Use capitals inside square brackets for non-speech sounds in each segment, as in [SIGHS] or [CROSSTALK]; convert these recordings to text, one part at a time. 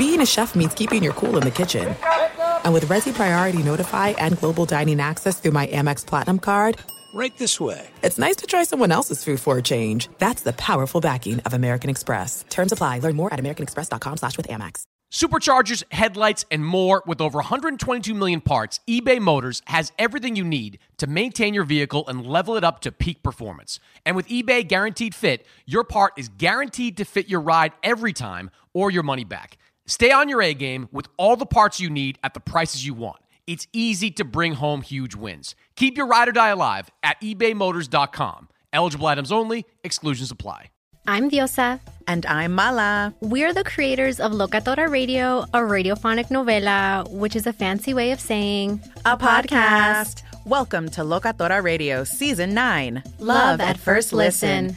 being a chef means keeping your cool in the kitchen. And with Resy Priority Notify and Global Dining Access through my Amex Platinum card, Right this way. it's nice to try someone else's food for a change. That's the powerful backing of American Express. Terms apply. Learn more at americanexpress.com slash with Amex. Superchargers, headlights, and more with over 122 million parts, eBay Motors has everything you need to maintain your vehicle and level it up to peak performance. And with eBay Guaranteed Fit, your part is guaranteed to fit your ride every time or your money back. Stay on your A game with all the parts you need at the prices you want. It's easy to bring home huge wins. Keep your ride or die alive at ebaymotors.com. Eligible items only, exclusions apply. I'm Diosa. And I'm Mala. We're the creators of Locatora Radio, a radiophonic novela, which is a fancy way of saying A podcast. Welcome to Locatora Radio Season 9 Love at First Listen.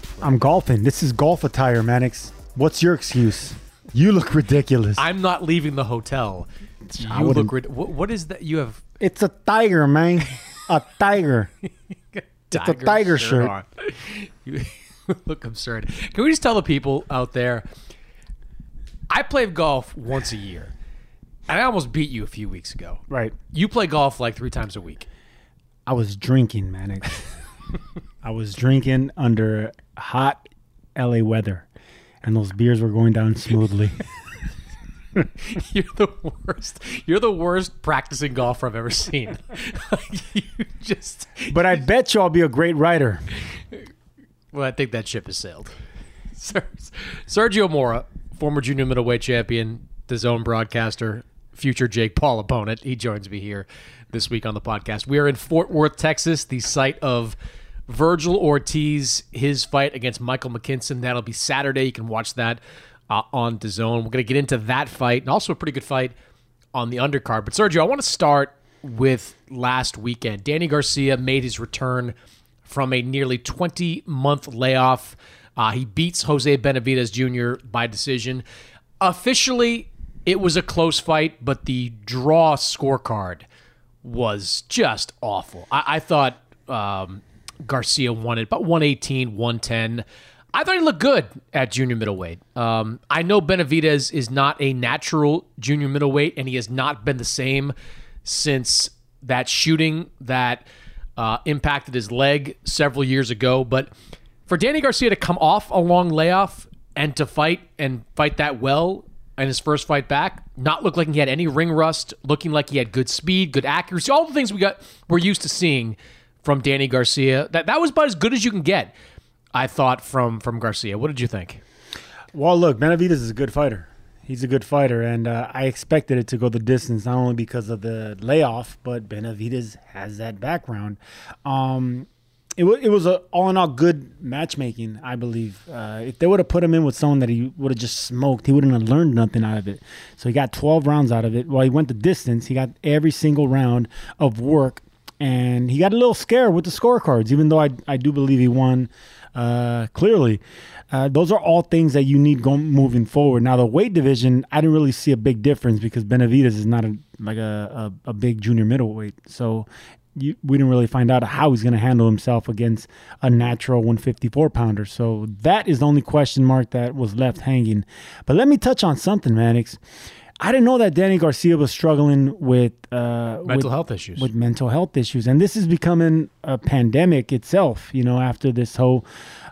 I'm golfing. This is golf attire, Mannix. What's your excuse? You look ridiculous. I'm not leaving the hotel. You I look rid- what, what is that? You have it's a tiger, man. a [LAUGHS] tiger. It's a tiger shirt. on. [LAUGHS] You [LAUGHS] look absurd. Can we just tell the people out there? I play golf once a year, and I almost beat you a few weeks ago. Right. You play golf like three times a week. I was drinking, Mannix. I was drinking under hot LA weather, and those beers were going down smoothly. [LAUGHS] You're the worst. You're the worst practicing golfer I've ever seen. [LAUGHS] You just. but I bet you I'll be a great writer. Well, I think that ship has sailed. [LAUGHS] Sergio Mora, former junior middleweight champion, DAZN broadcaster, future Jake Paul opponent. He joins me here this week on the podcast. We are in Fort Worth, Texas, the site of Vergil Ortiz, his fight against Michael McKinson. That'll be Saturday. You can watch that uh, on DAZN. We're going to get into that fight and also a pretty good fight on the undercard. But Sergio, I want to start with last weekend. Danny Garcia made his return from a nearly 20 month layoff. Uh, he beats Jose Benavidez Jr. by decision. Officially, it was a close fight, but the draw scorecard was just awful. I, I thought um, Garcia it about 118, 110. I thought he looked good at junior middleweight. Um, I know Benavidez is not a natural junior middleweight, and he has not been the same since that shooting that uh, impacted his leg several years ago. But for Danny Garcia to come off a long layoff and to fight and fight that well in his first fight back, not look like he had any ring rust, looking like he had good speed, good accuracy, all the things we got we're used to seeing from Danny Garcia. That that was about as good as you can get, I thought from from Garcia. What did you think? Well, look, Benavidez is a good fighter. He's a good fighter, and uh, I expected it to go the distance not only because of the layoff, but Benavidez has that background. Um, it, wa it was a all in all good matchmaking, I believe. Uh, if they would have put him in with someone that he would have just smoked, he wouldn't have learned nothing out of it. So he got 12 rounds out of it. While he went the distance, he got every single round of work, and he got a little scared with the scorecards, even though I, I do believe he won uh, clearly. Uh, those are all things that you need going moving forward. Now the weight division, I didn't really see a big difference because Benavidez is not a, like a, a, a big junior middleweight, so you, we didn't really find out how he's going to handle himself against a natural 154 pounder. So that is the only question mark that was left hanging. But let me touch on something, Mannix. I didn't know that Danny Garcia was struggling with uh, Mental with- health issues. With mental health issues, and this is becoming a pandemic itself. You know, after this whole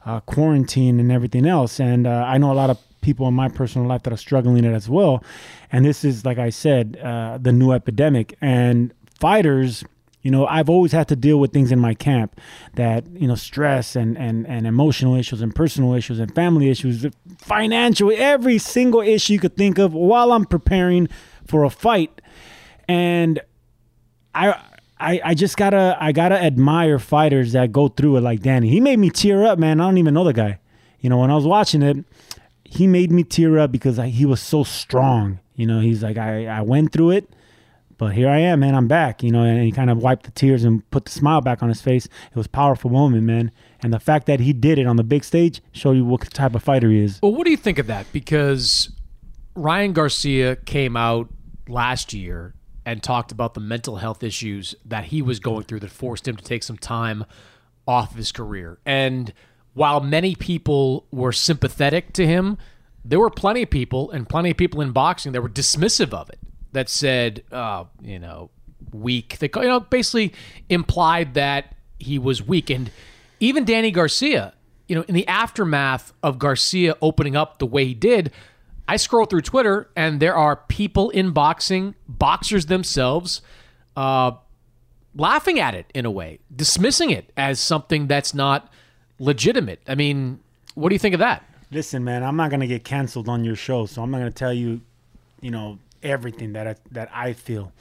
uh, quarantine and everything else, and uh, I know a lot of people in my personal life that are struggling it as well. And this is, like I said, uh, the new epidemic, and fighters You know, I've always had to deal with things in my camp that, you know, stress and, and, and emotional issues and personal issues and family issues, financial, every single issue you could think of while I'm preparing for a fight. And I, I, I just gotta I gotta admire fighters that go through it like Danny. He made me tear up, man. I don't even know the guy. You know, when I was watching it, he made me tear up because I, he was so strong. You know, he's like I, I went through it but here I am, man. I'm back, you know, and he kind of wiped the tears and put the smile back on his face. It was powerful moment, man. And the fact that he did it on the big stage showed you what type of fighter he is. Well, what do you think of that? Because Ryan Garcia came out last year and talked about the mental health issues that he was going through that forced him to take some time off of his career. And while many people were sympathetic to him, there were plenty of people and plenty of people in boxing that were dismissive of it that said, uh, you know, weak. They you know basically implied that he was weak, and even Danny Garcia, you know, in the aftermath of Garcia opening up the way he did. I scroll through Twitter and there are people in boxing, boxers themselves, uh, laughing at it in a way, dismissing it as something that's not legitimate. I mean, what do you think of that? Listen, man, I'm not gonna get canceled on your show, so I'm not gonna tell you, you know, everything that I, that I feel.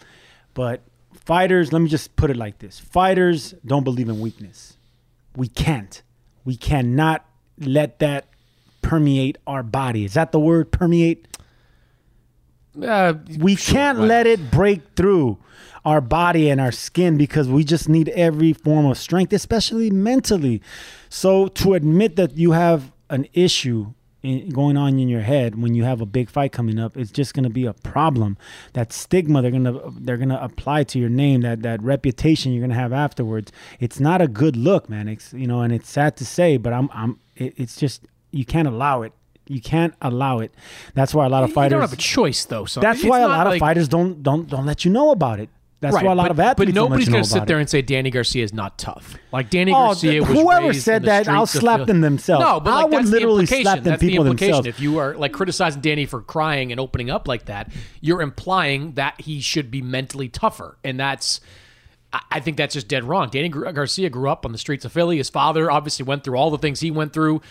But fighters, let me just put it like this: fighters don't believe in weakness. We can't. We cannot let that permeate our body. Is that the word permeate? Uh, we sure, can't right. let it break through our body and our skin because we just need every form of strength, especially mentally. So to admit that you have an issue in, going on in your head when you have a big fight coming up it's just going to be a problem that stigma they're going to they're going to apply to your name that that reputation you're going to have afterwards it's not a good look man it's you know and it's sad to say but i'm i'm it, it's just you can't allow it you can't allow it. That's why a lot of fighters You don't have a choice, though. So that's it's why a lot like- of fighters don't don't don't let you know about it. That's right, why a lot but, of athletes But nobody's going to sit there it. and say Danny Garcia is not tough. Like Danny Oh, Garcia was whoever said that, I'll slap them themselves. No, but I would that's literally the implication. slap them that's people the implication. themselves. If you are like criticizing Danny for crying and opening up like that, you're implying that he should be mentally tougher, and that's. I- I think that's just dead wrong. Danny Garcia grew up on the streets of Philly. His father obviously went through all the things he went through.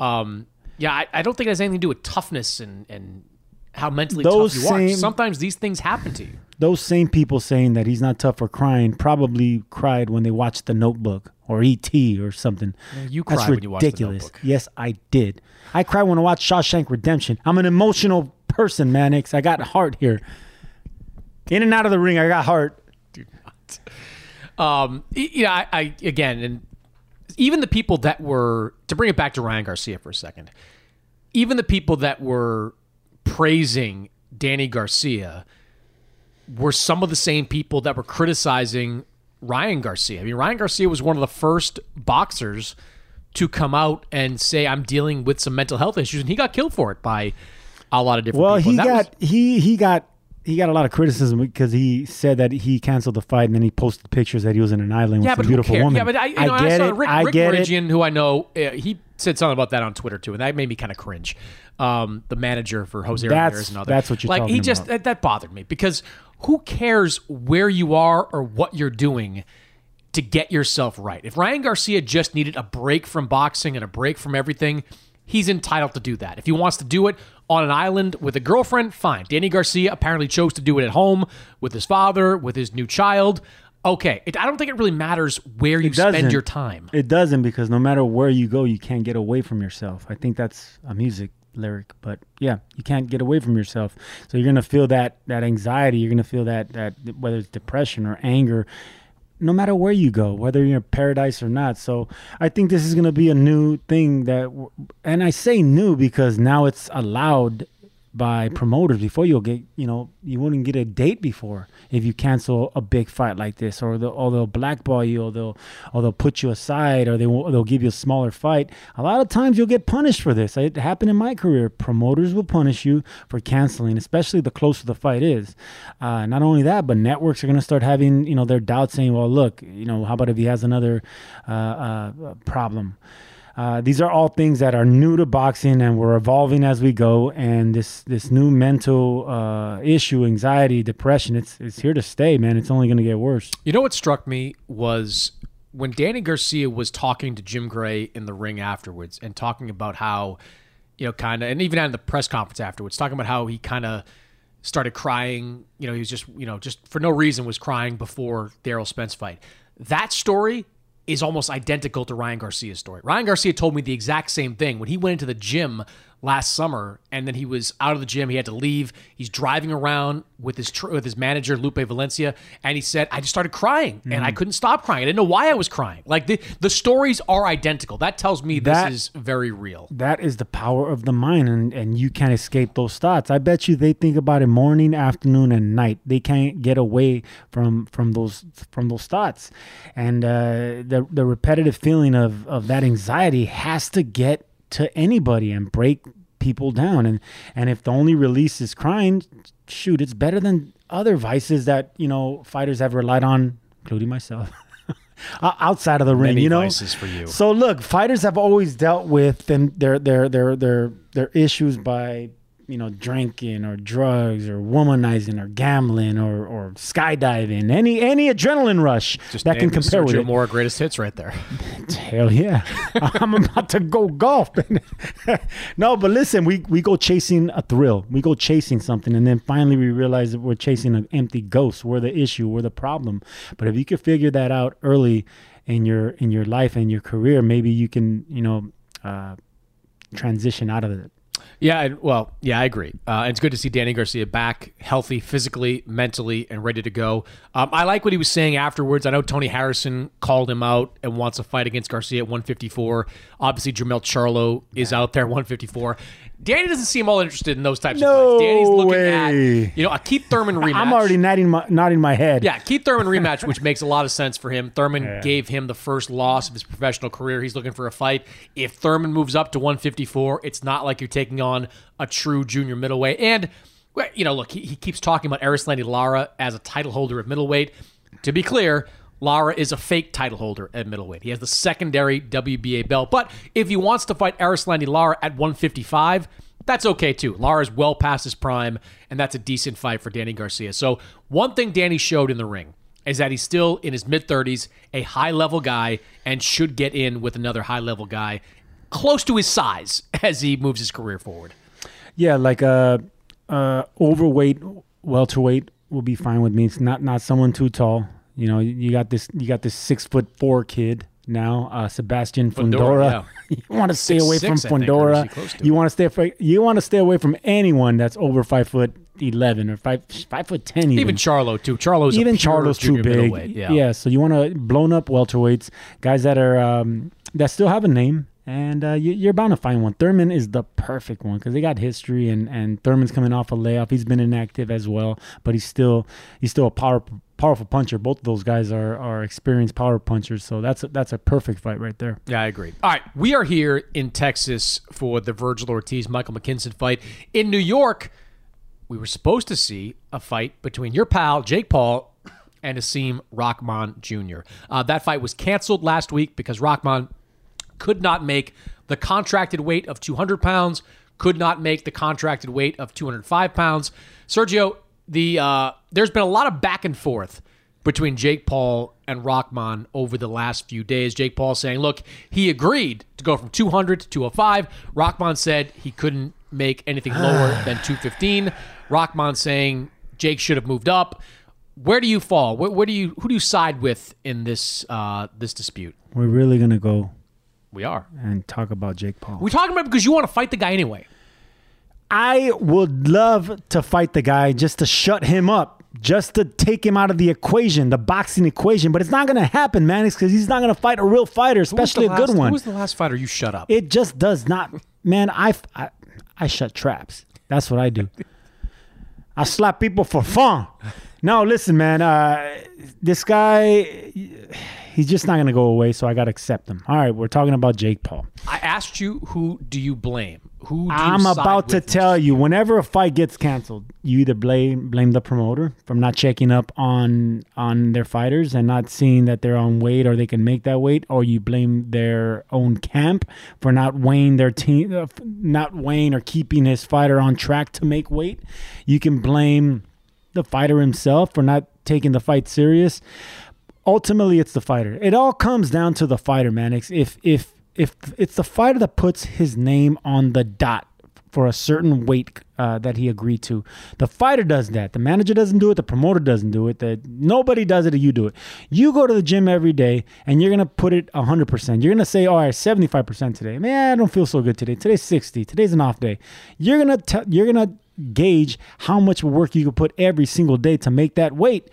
Um, yeah, I, I don't think it has anything to do with toughness and, and how mentally Those tough you are. Sometimes these things happen to you. Those same people saying that he's not tough for crying probably cried when they watched The Notebook or E.T. or something. you That's cried when you watched The ridiculous. Notebook. Yes, I did. I cried when I watched Shawshank Redemption. I'm an emotional person, Mannix. I got heart here. In and out of the ring, I got heart. Um, y- you know, I, I again, and even the people that were to bring it back to Ryan Garcia for a second, even the people that were praising Danny Garcia were some of the same people that were criticizing Ryan Garcia. I mean, Ryan Garcia was one of the first boxers to come out and say, "I'm dealing with some mental health issues," and he got killed for it by a lot of different Well, people. he got he he got he got a lot of criticism because he said that he canceled the fight and then he posted pictures that he was in an island yeah, with but a beautiful woman. Yeah, but I, you know, I, get saw it. Rick, I Rick get it. Who I know, uh, he said something about that on Twitter too, and that made me kind of cringe. Um, the manager for Jose That's- Ramirez and other. that's what you're like. he just that, that bothered me because who cares where you are or what you're doing to get yourself right? If Ryan Garcia just needed a break from boxing and a break from everything, he's entitled to do that. If he wants to do it on an island with a girlfriend, fine. Danny Garcia apparently chose to do it at home with his father, with his new child. Okay, it, I don't think it really matters where you doesn't. spend your time. It doesn't because no matter where you go, you can't get away from yourself. I think that's a music lyric, but yeah, you can't get away from yourself. So you're gonna feel that that anxiety. You're gonna feel that that whether it's depression or anger, no matter where you go, whether you're in paradise or not. So I think this is gonna be a new thing that, and I say new because now it's allowed by promoters before you'll get you know you wouldn't get a date before if you cancel a big fight like this or they'll, or they'll blackball you or they'll or they'll put you aside or they will, they'll give you a smaller fight. A lot of times you'll get punished for this. It happened in my career. Promoters will punish you for canceling especially the closer the fight is. Uh, not only that but networks are going to start having you know their doubts saying well look you know how about if he has another uh, uh, problem uh, these are all things that are new to boxing, and we're evolving as we go. And this this new mental uh, issue, anxiety, depression, it's it's here to stay, man. It's only going to get worse. You know what struck me was when Danny Garcia was talking to Jim Gray in the ring afterwards and talking about how, you know, kind of, and even at the press conference afterwards, talking about how he kind of started crying. You know, he was just, you know, just for no reason was crying before Errol Spence fight. That story is almost identical to Ryan Garcia's story. Ryan Garcia told me the exact same thing when he went into the gym last summer and then he was out of the gym. He had to leave. He's driving around with his tr- with his manager Lupe Valencia and he said I just started crying and I couldn't stop crying. I didn't know why I was crying. Like the the stories are identical. That tells me That- this is very real. That is the power of the mind, and, and you can't escape those thoughts. I bet you they think about it morning, afternoon, and night. They can't get away from from those from those thoughts, and uh, the the repetitive feeling of of that anxiety has to get to anybody and break people down. And and if the only release is crying, shoot, it's better than other vices that you know fighters have relied on, including myself. [LAUGHS] outside of the ring, Many you know. vices for you. So look, fighters have always dealt with them their their their their their issues by you know drinking or drugs or womanizing or gambling or or skydiving, any any adrenaline rush that can compare with Sergio it. Mora greatest hits right there [LAUGHS] Hell yeah, [LAUGHS] I'm about to go golf. [LAUGHS] no, but listen, we we go chasing a thrill. We go chasing something, and then finally we realize that we're chasing an empty ghost. We're the issue. We're the problem. But if you could figure that out early in your in your life and your career, maybe you can you know uh, transition out of it. Yeah, well, yeah, I agree. Uh, and it's good to see Danny Garcia back, healthy, physically, mentally, and ready to go. Um, I like what he was saying afterwards. I know Tony Harrison called him out and wants a fight against Garcia at 154. Obviously, Jermell Charlo is out there at 154. Danny doesn't seem all interested in those types No of fights. Danny's looking way. at you know a Keith Thurman [LAUGHS] rematch. I'm already nodding my nodding my head. Yeah, Keith Thurman rematch, which makes a lot of sense for him. Thurman gave him the first loss of his professional career. He's looking for a fight. If Thurman moves up to 154, it's not like you're taking on a true junior middleweight. And, you know, look, he, he keeps talking about Erislandy Lara as a title holder at middleweight. To be clear, Lara is a fake title holder at middleweight. He has the secondary WBA belt. But if he wants to fight Erislandy Lara at 155, that's okay too. Lara's well past his prime, and that's a decent fight for Danny Garcia. So, one thing Danny showed in the ring is that he's still in his mid 30s, a high level guy, and should get in with another high level guy close to his size [LAUGHS] as he moves his career forward. Yeah, like uh, uh, overweight welterweight will be fine with me. It's not not someone too tall. You know, you got this you got this six foot four kid now, uh, Sebastian Fundora, Fundora. [LAUGHS] you want to stay away six, from I think, or is he Fundora. You want to stay you want to stay away from anyone that's over five foot eleven or five five foot ten. Even, Even Charlo too. Charlo's even Charlo's too big. middleweight. Yeah. so you want to blown up welterweights, guys that are um, that still have a name, and uh, you, you're bound to find one. Thurman is the perfect one because they got history, and and Thurman's coming off a layoff. He's been inactive as well, but he's still he's still a power powerful puncher. Both of those guys are are experienced power punchers, so that's a, that's a perfect fight right there. Yeah, I agree. All right, we are here in Texas for the Vergil Ortiz Michael McKinson fight. In New York, we were supposed to see a fight between your pal Jake Paul and Hasim Rahman Jr. Uh, that fight was canceled last week because Rahman could not make the contracted weight of 200 pounds, could not make the contracted weight of 205 pounds. Sergio, the uh, there's been a lot of back and forth between Jake Paul and Rahman over the last few days. Jake Paul saying, look, he agreed to go from 200 to 205. Rahman said he couldn't make anything [SIGHS] lower than 215. Rahman saying Jake should have moved up. Where do you fall? Where, where do you who do you side with in this uh, this dispute? We're really gonna go We are. and talk about Jake Paul. We talking about because you want to fight the guy anyway. I would love to fight the guy just to shut him up, just to take him out of the equation, the boxing equation. But it's not going to happen, man. It's because he's not going to fight a real fighter, especially a good one. Who was the last fighter you shut up? It just does not, man. I, I, I shut traps. That's what I do. I slap people for fun. No, listen, man. Uh, this guy, he's just not going to go away. So I got to accept him. All right, we're talking about Jake Paul. I asked you who do you blame? Who do I'm side about to tell you. Whenever a fight gets canceled, you either blame blame the promoter from not checking up on on their fighters and not seeing that they're on weight or they can make that weight, or you blame their own camp for not weighing their team, uh, not weighing or keeping his fighter on track to make weight. You can blame the fighter himself for not taking the fight serious ultimately it's the fighter. It all comes down to the fighter, man. It's- If if if it's the fighter that puts his name on the dot for a certain weight uh, that he agreed to, the fighter does that. The manager doesn't do it. The promoter doesn't do it. The, nobody does it. You do it. You go to the gym every day and you're gonna put it hundred percent. You're gonna say, "All right, seventy five percent today." Man, I don't feel so good today. Today's sixty. Today's an off day. You're gonna t- you're gonna gauge how much work you can put every single day to make that weight.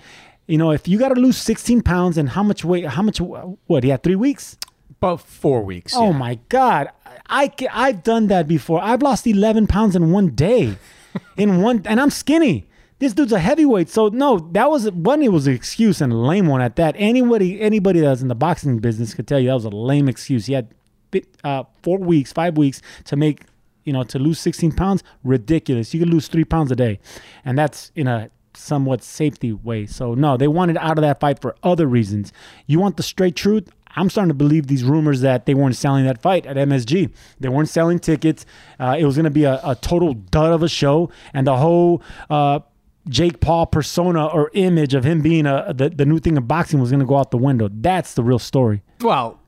You know, if you got to lose 16 pounds and how much weight, how much, what, he had three weeks? About four weeks. Oh yeah. my God. I, ca- I've done that before. I've lost 11 pounds in one day. [LAUGHS] in one, and I'm skinny. This dude's a heavyweight. So no, that was one. It was an excuse and a lame one at that. Anybody, anybody that's in the boxing business could tell you that was a lame excuse. He had uh, four weeks, five weeks to make, you know, to lose 16 pounds. Ridiculous. You could lose three pounds a day, and that's in a somewhat safety way. So no, they wanted out of that fight for other reasons. You want the straight truth? I'm starting to believe these rumors that they weren't selling that fight at MSG. They weren't selling tickets. Uh, it was going to be a, a total dud of a show, and the whole uh, Jake Paul persona or image of him being a the, the new thing of boxing was going to go out the window. That's the real story. Well,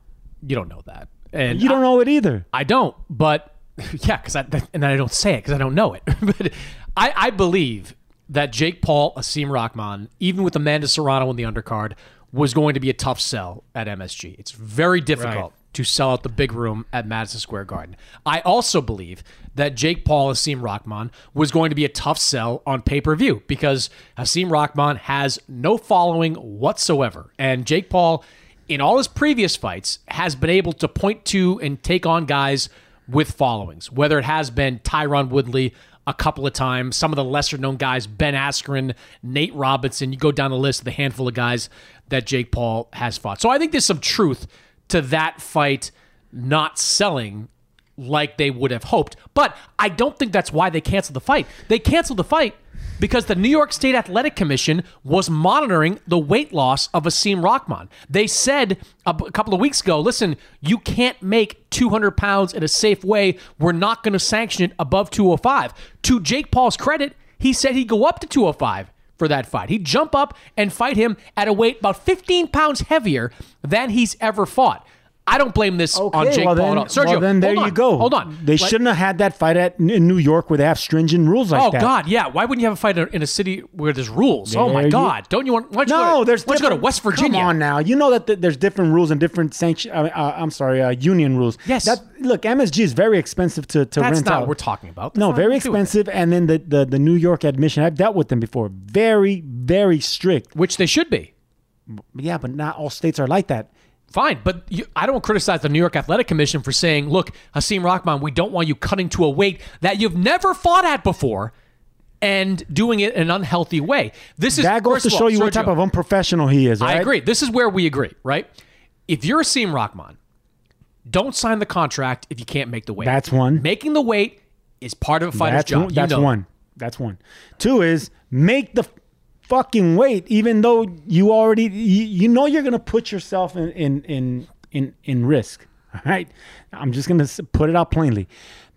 you don't know that, and You don't know it either. I don't, but [LAUGHS] yeah, because I and I don't say it because I don't know it. [LAUGHS] but I, I believe that Jake Paul, Hasim Rahman, even with Amanda Serrano in the undercard, was going to be a tough sell at MSG. It's very difficult Right. to sell out the big room at Madison Square Garden. I also believe that Jake Paul, Hasim Rahman, was going to be a tough sell on pay per view because Hasim Rahman has no following whatsoever, and Jake Paul in all his previous fights has been able to point to and take on guys with followings, whether it has been Tyron Woodley a couple of times, some of the lesser known guys, Ben Askren, Nate Robinson, you go down the list of the handful of guys that Jake Paul has fought. So I think there's some truth to that fight not selling like they would have hoped. But I don't think that's why they canceled the fight. They canceled the fight because the New York State Athletic Commission was monitoring the weight loss of Hasim Rahman. They said a b- a couple of weeks ago, listen, you can't make 200 pounds in a safe way. We're not going to sanction it above 205. To Jake Paul's credit, he said he'd go up to 205 for that fight. He'd jump up and fight him at a weight about 15 pounds heavier than he's ever fought. I don't blame this on Jake well Paul then, at all. Sergio, well then there hold you go. Hold on. They Like- shouldn't have had that fight at in New York where they have stringent rules like Oh that. Oh God, yeah. Why wouldn't you have a fight in a city where there's rules? oh my you- God, don't you want? Why don't you No, go to, there's don't go to West Virginia. Come on now, you know that th- there's different rules and different sanction. Uh, uh, I'm sorry, uh, union rules. Yes. That look, MSG is very expensive to to That's rent not out. what we're talking about. No, That's not very what we're doing. expensive, and then the, the the New York admission. I've dealt with them before. Very very strict. which they should be. Yeah, but not all states are like that. Fine, but you, I don't criticize the New York Athletic Commission for saying, "Look, Hasim Rahman, we don't want you cutting to a weight that you've never fought at before." And doing it in an unhealthy way. This is That goes to of all, show you what type of unprofessional he is. I agree. This is where we agree, right? If you're Hasim Rahman, don't sign the contract if you can't make the weight. That's one. Making the weight is part of a fighter's That's job. one, You that's know. one. That's one. Two is make the fucking weight, even though you already you, you know you're gonna put yourself in in in in, in risk. All right, I'm just gonna put it out plainly.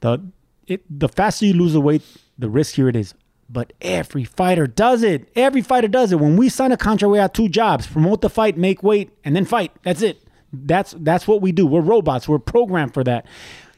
The it the faster you lose the weight, the riskier it is. But every fighter does it. Every fighter does it. When we sign a contract, we have two jobs: promote the fight, make weight, and then fight. That's it. That's that's what we do. We're robots. We're programmed for that.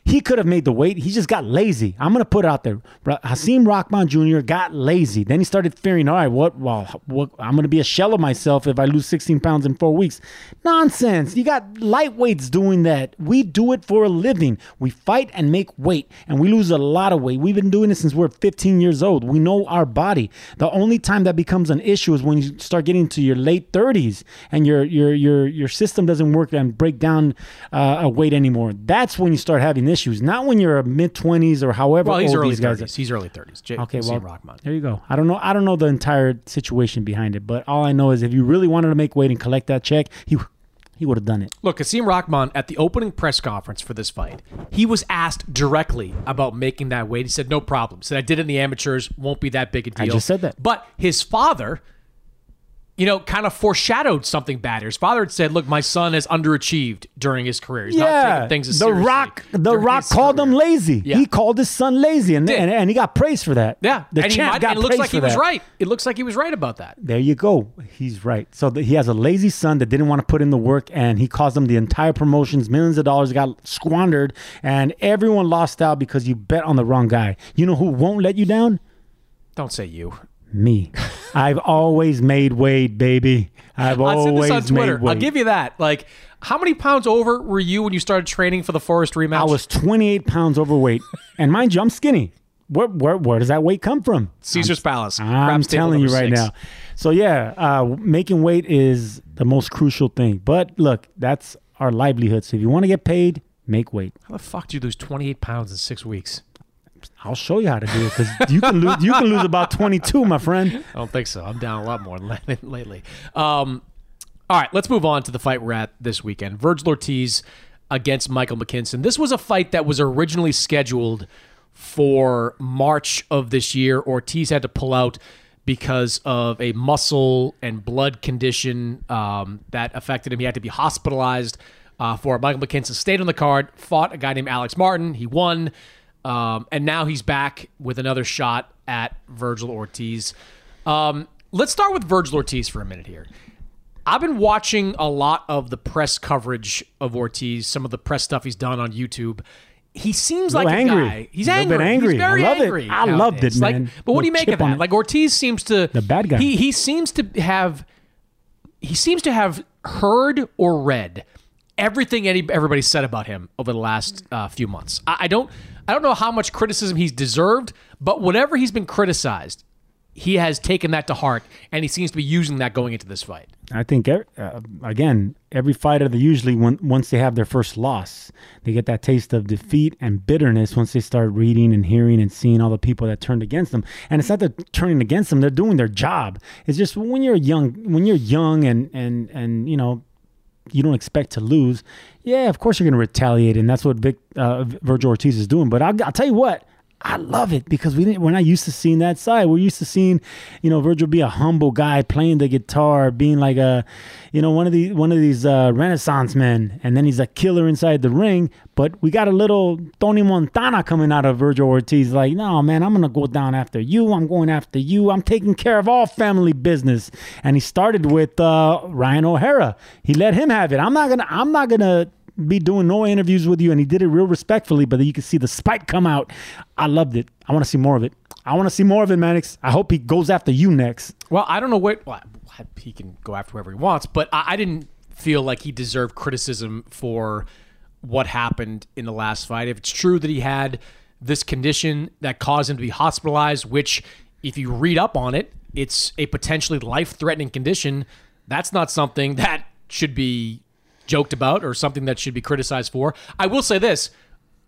He could have made the weight. He just got lazy. I'm gonna put it out there. Hasim Rahman Jr. got lazy. Then he started fearing. All right, what? Well, what, I'm gonna be a shell of myself if I lose 16 pounds in four weeks. Nonsense. You got lightweights doing that. We do it for a living. We fight and make weight, and we lose a lot of weight. We've been doing it since we're 15 years old. We know our body. The only time that becomes an issue is when you start getting to your late 30s and your your your your system doesn't work and break down uh, a weight anymore. That's when you start having issues. Not when you're a mid 20s or however Well, he's old early these guys thirties. are. He's early thirties. J- Okay, well, Rockman. there you go. I don't know. I don't know the entire situation behind it, but all I know is if you really wanted to make weight and collect that check, he he would have done it. Look, Hasim Rahman at the opening press conference for this fight, he was asked directly about making that weight. He said, "No problem." Said, "I did it in the amateurs. Won't be that big a deal." I just said that. But his father, you know, kind of foreshadowed something bad. His father had said, "Look, my son has underachieved during his career. He's not yeah, taking things as the seriously Rock, the Rock called him lazy. Yeah. He called his son lazy, and and, and he got praised for that. Yeah, the and, he champ might, got and it looks like he was that. right. It looks like he was right about that. There you go. He's right. So the, he has a lazy son that didn't want to put in the work, and he caused them the entire promotions. Millions of dollars got squandered, and everyone lost out because you bet on the wrong guy. You know who won't let you down? Don't say you. Me. [LAUGHS] I've always made weight, baby. I've I said always this on Twitter. made. I'll give you that. Like, how many pounds over were you when you started training for the Forrest rematch? I was 28 pounds overweight, and mind you, I'm skinny. Where, where, where does that weight come from? Caesar's Palace. I'm telling you right six. now. So yeah, uh, making weight is the most crucial thing. But look, that's our livelihood. So if you want to get paid, make weight. How the fuck do you lose 28 pounds in six weeks? I'll show you how to do it because you can lose. You can lose about 22, my friend. I don't think so. I'm down a lot more [LAUGHS] lately. Um, all right, let's move on to the fight we're at this weekend. Vergil Ortiz against Michael McKinson. This was a fight that was originally scheduled for March of this year. Ortiz had to pull out because of a muscle and blood condition um, that affected him. He had to be hospitalized uh, for. Michael McKinson stayed on the card, fought a guy named Alex Martin. He won. Um, and now he's back with another shot at Vergil Ortiz. Um, let's start with Vergil Ortiz for a minute here. I've been watching a lot of the press coverage of Ortiz, some of the press stuff he's done on YouTube. He seems like little a angry. guy. He's A angry. bit angry. He's very I love it. angry. I loved it, nowadays. Like, man. but what do you make of that? it. Like Ortiz seems to The bad guy. He he seems to have he seems to have heard or read everything any, everybody said about him over the last uh, few months. I, I don't I don't know how much criticism he's deserved, but whatever he's been criticized, he has taken that to heart, and he seems to be using that going into this fight. I think uh, again, every fighter they usually once they have their first loss, they get that taste of defeat and bitterness once they start reading and hearing and seeing all the people that turned against them. And it's not that turning against them; they're doing their job. It's just when you're young, when you're young and and and you know you don't expect to lose. Yeah, of course you're going to retaliate, and that's what Vic, uh, Vergil Ortiz is doing. But I'll, I'll tell you what. I love it because we didn't. We're not used to seeing that side. We're used to seeing, you know, Vergil be a humble guy playing the guitar, being like a, you know, one of these one of these uh, Renaissance men, and then he's a killer inside the ring. But we got a little Tony Montana coming out of Vergil Ortiz, like, no, man, I'm gonna go down after you. I'm going after you. I'm taking care of all family business. And he started with uh, Ryan O'Hara. He let him have it. I'm not gonna. I'm not gonna be doing no interviews with you and he did it real respectfully but you can see the spike come out i loved it i want to see more of it i want to see more of it Mannix. i hope he goes after you next Well, I don't know what well, he can go after whoever he wants, but I, I didn't feel like he deserved criticism for what happened in the last fight. If it's true that he had this condition that caused him to be hospitalized, which, if you read up on it, it's a potentially life threatening condition. That's not something that should be joked about or something that should be criticized for. I will say this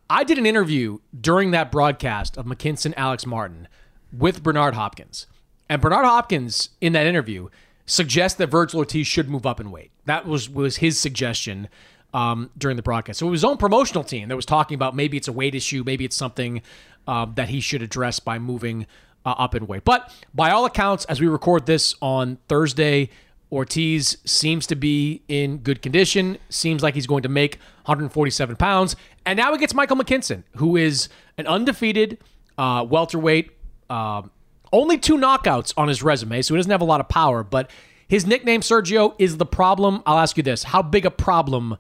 I did an interview during that broadcast of McKinson Alex Martin with Bernard Hopkins. And Bernard Hopkins, in that interview, suggests that Vergil Ortiz should move up in weight. That was, was his suggestion um, during the broadcast. So it was his own promotional team that was talking about maybe it's a weight issue, maybe it's something um, that he should address by moving uh, up in weight. But by all accounts, as we record this on Thursday, Ortiz seems to be in good condition. Seems like he's going to make 147 pounds. And now he gets Michael McKinson, who is an undefeated uh, welterweight. Uh, only two knockouts on his resume, so he doesn't have a lot of power. But his nickname, Sergio, is the problem. I'll ask you this How big a problem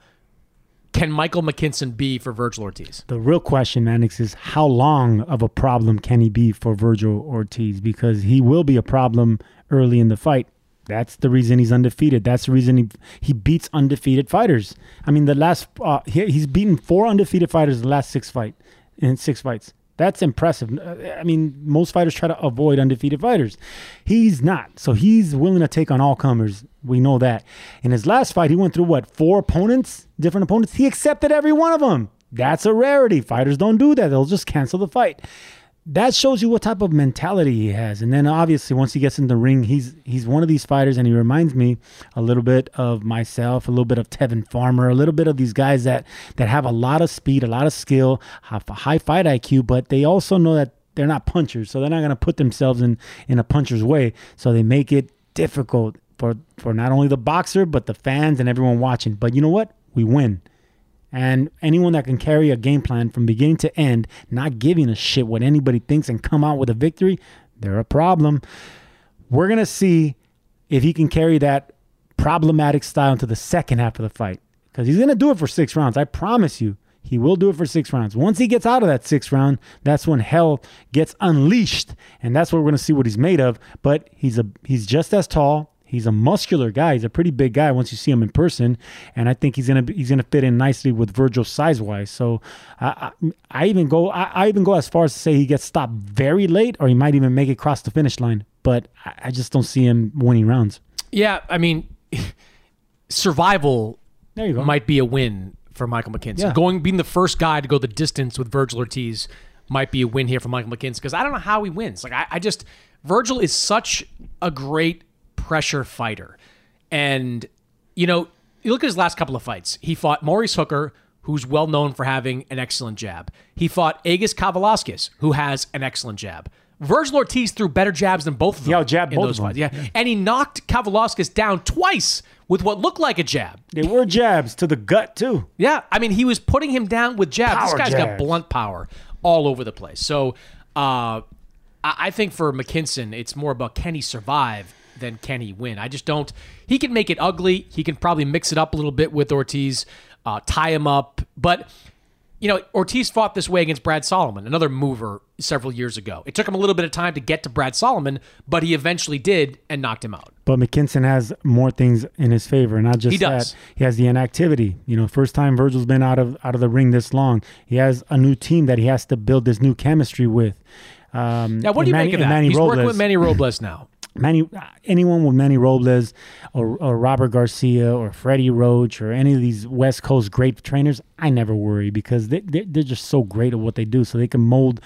can Michael McKinson be for Vergil Ortiz? the real question Mannix is how long of a problem can he be for Vergil Ortiz because he will be a problem early in the fight that's the reason he's undefeated. That's the reason he he beats undefeated fighters. I mean, the last uh, he, he's beaten four undefeated fighters in the last six fight in six fights. That's impressive. Uh, I mean, most fighters try to avoid undefeated fighters. He's not. So he's willing to take on all comers. We know that. In his last fight, he went through what four opponents, different opponents. He accepted every one of them. That's a rarity. Fighters don't do that. They'll just cancel the fight. That shows you what type of mentality he has. And then obviously once he gets in the ring, he's he's one of these fighters and he reminds me a little bit of myself, a little bit of Tevin Farmer, a little bit of these guys that that have a lot of speed, a lot of skill, have a high fight IQ, but they also know that they're not punchers, so they're not going to put themselves in in a puncher's way. So they make it difficult for for not only the boxer but the fans and everyone watching. But you know what? We win. And anyone that can carry a game plan from beginning to end, not giving a shit what anybody thinks and come out with a victory, they're a problem. We're going to see if he can carry that problematic style into the second half of the fight because he's going to do it for six rounds. I promise you, he will do it for six rounds. Once he gets out of that sixth round, that's when hell gets unleashed, and that's where we're going to see what he's made of. But he's a he's just as tall. He's a muscular guy. He's a pretty big guy once you see him in person, and I think he's gonna he's gonna fit in nicely with Vergil size wise. So I, I, I even go I, I, even go as far as to say he gets stopped very late, or he might even make it across the finish line. But I, I just don't see him winning rounds. Yeah, I mean, [LAUGHS] survival there you go. might be a win for Michael McKinson. Yeah. Going being the first guy to go the distance with Vergil Ortiz might be a win here for Michael McKinson because I don't know how he wins. Like I, I just Vergil is such a great pressure fighter, and you know you look at his last couple of fights. He fought Maurice Hooker. Who's well known for having an excellent jab. He fought Agus Kavaliauskas, who has an excellent jab. Vergil Ortiz threw better jabs than both of them. Yeah, in both those of them. fights. Yeah. and he knocked Kavaliauskas down twice with what looked like a jab. They were jabs to the gut too. Yeah, I mean, he was putting him down with jabs. Power this guy's got blunt power all over the place. So, uh, I I think for McKinson, it's more about can he survive than can he win. I just don't. He can make it ugly. He can probably mix it up a little bit with Ortiz, uh, tie him up. But you know, Ortiz fought this way against Brad Solomon, another mover several years ago. It took him a little bit of time to get to Brad Solomon, but he eventually did and knocked him out. But McKinson has more things in his favor, not just He does. that. He has the inactivity. You know, first time Vergil's been out of out of the ring this long. He has a new team that he has to build this new chemistry with. Um, Now, what do you Manny- make of that? Manny He's working Robles. with Manny [LAUGHS] Robles now. Manny, anyone with Manny Robles or, or Robert Garcia or Freddie Roach or any of these West Coast great trainers, I never worry because they, they, they're just so great at what they do. So they can mold.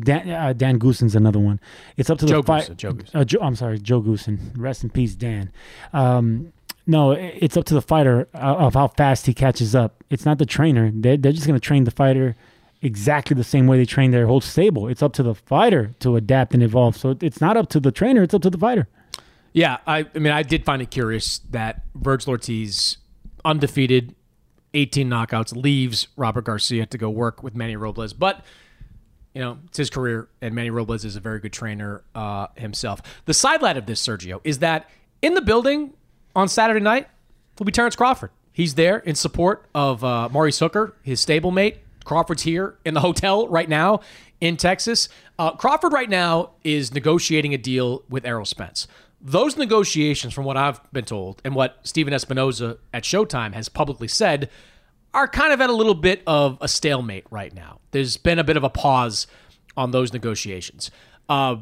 Dan, uh, Dan Goosen's another one. It's up to Joe the fight. Goosen, Joe Goosen. Uh, Joe, I'm sorry, Joe Goosen. Rest in peace, Dan. Um, no, it's up to the fighter uh, of how fast he catches up. It's not the trainer. They're, they're just going to train the fighter exactly the same way they train their whole stable. It's up to the fighter to adapt and evolve. So it's not up to the trainer. It's up to the fighter. Yeah, I, I mean, I did find it curious that Vergil Ortiz, undefeated, 18 knockouts, leaves Robert Garcia to go work with Manny Robles. But, you know, it's his career, and Manny Robles is a very good trainer uh, himself. The sidelight of this, Sergio, is that in the building on Saturday night will be Terrence Crawford. He's there in support of uh, Maurice Hooker, his stablemate. Crawford's here in the hotel right now in Texas. Uh, Crawford right now is negotiating a deal with Errol Spence. Those negotiations, from what I've been told, and what Stephen Espinoza at Showtime has publicly said, are kind of at a little bit of a stalemate right now. There's been a bit of a pause on those negotiations. Uh,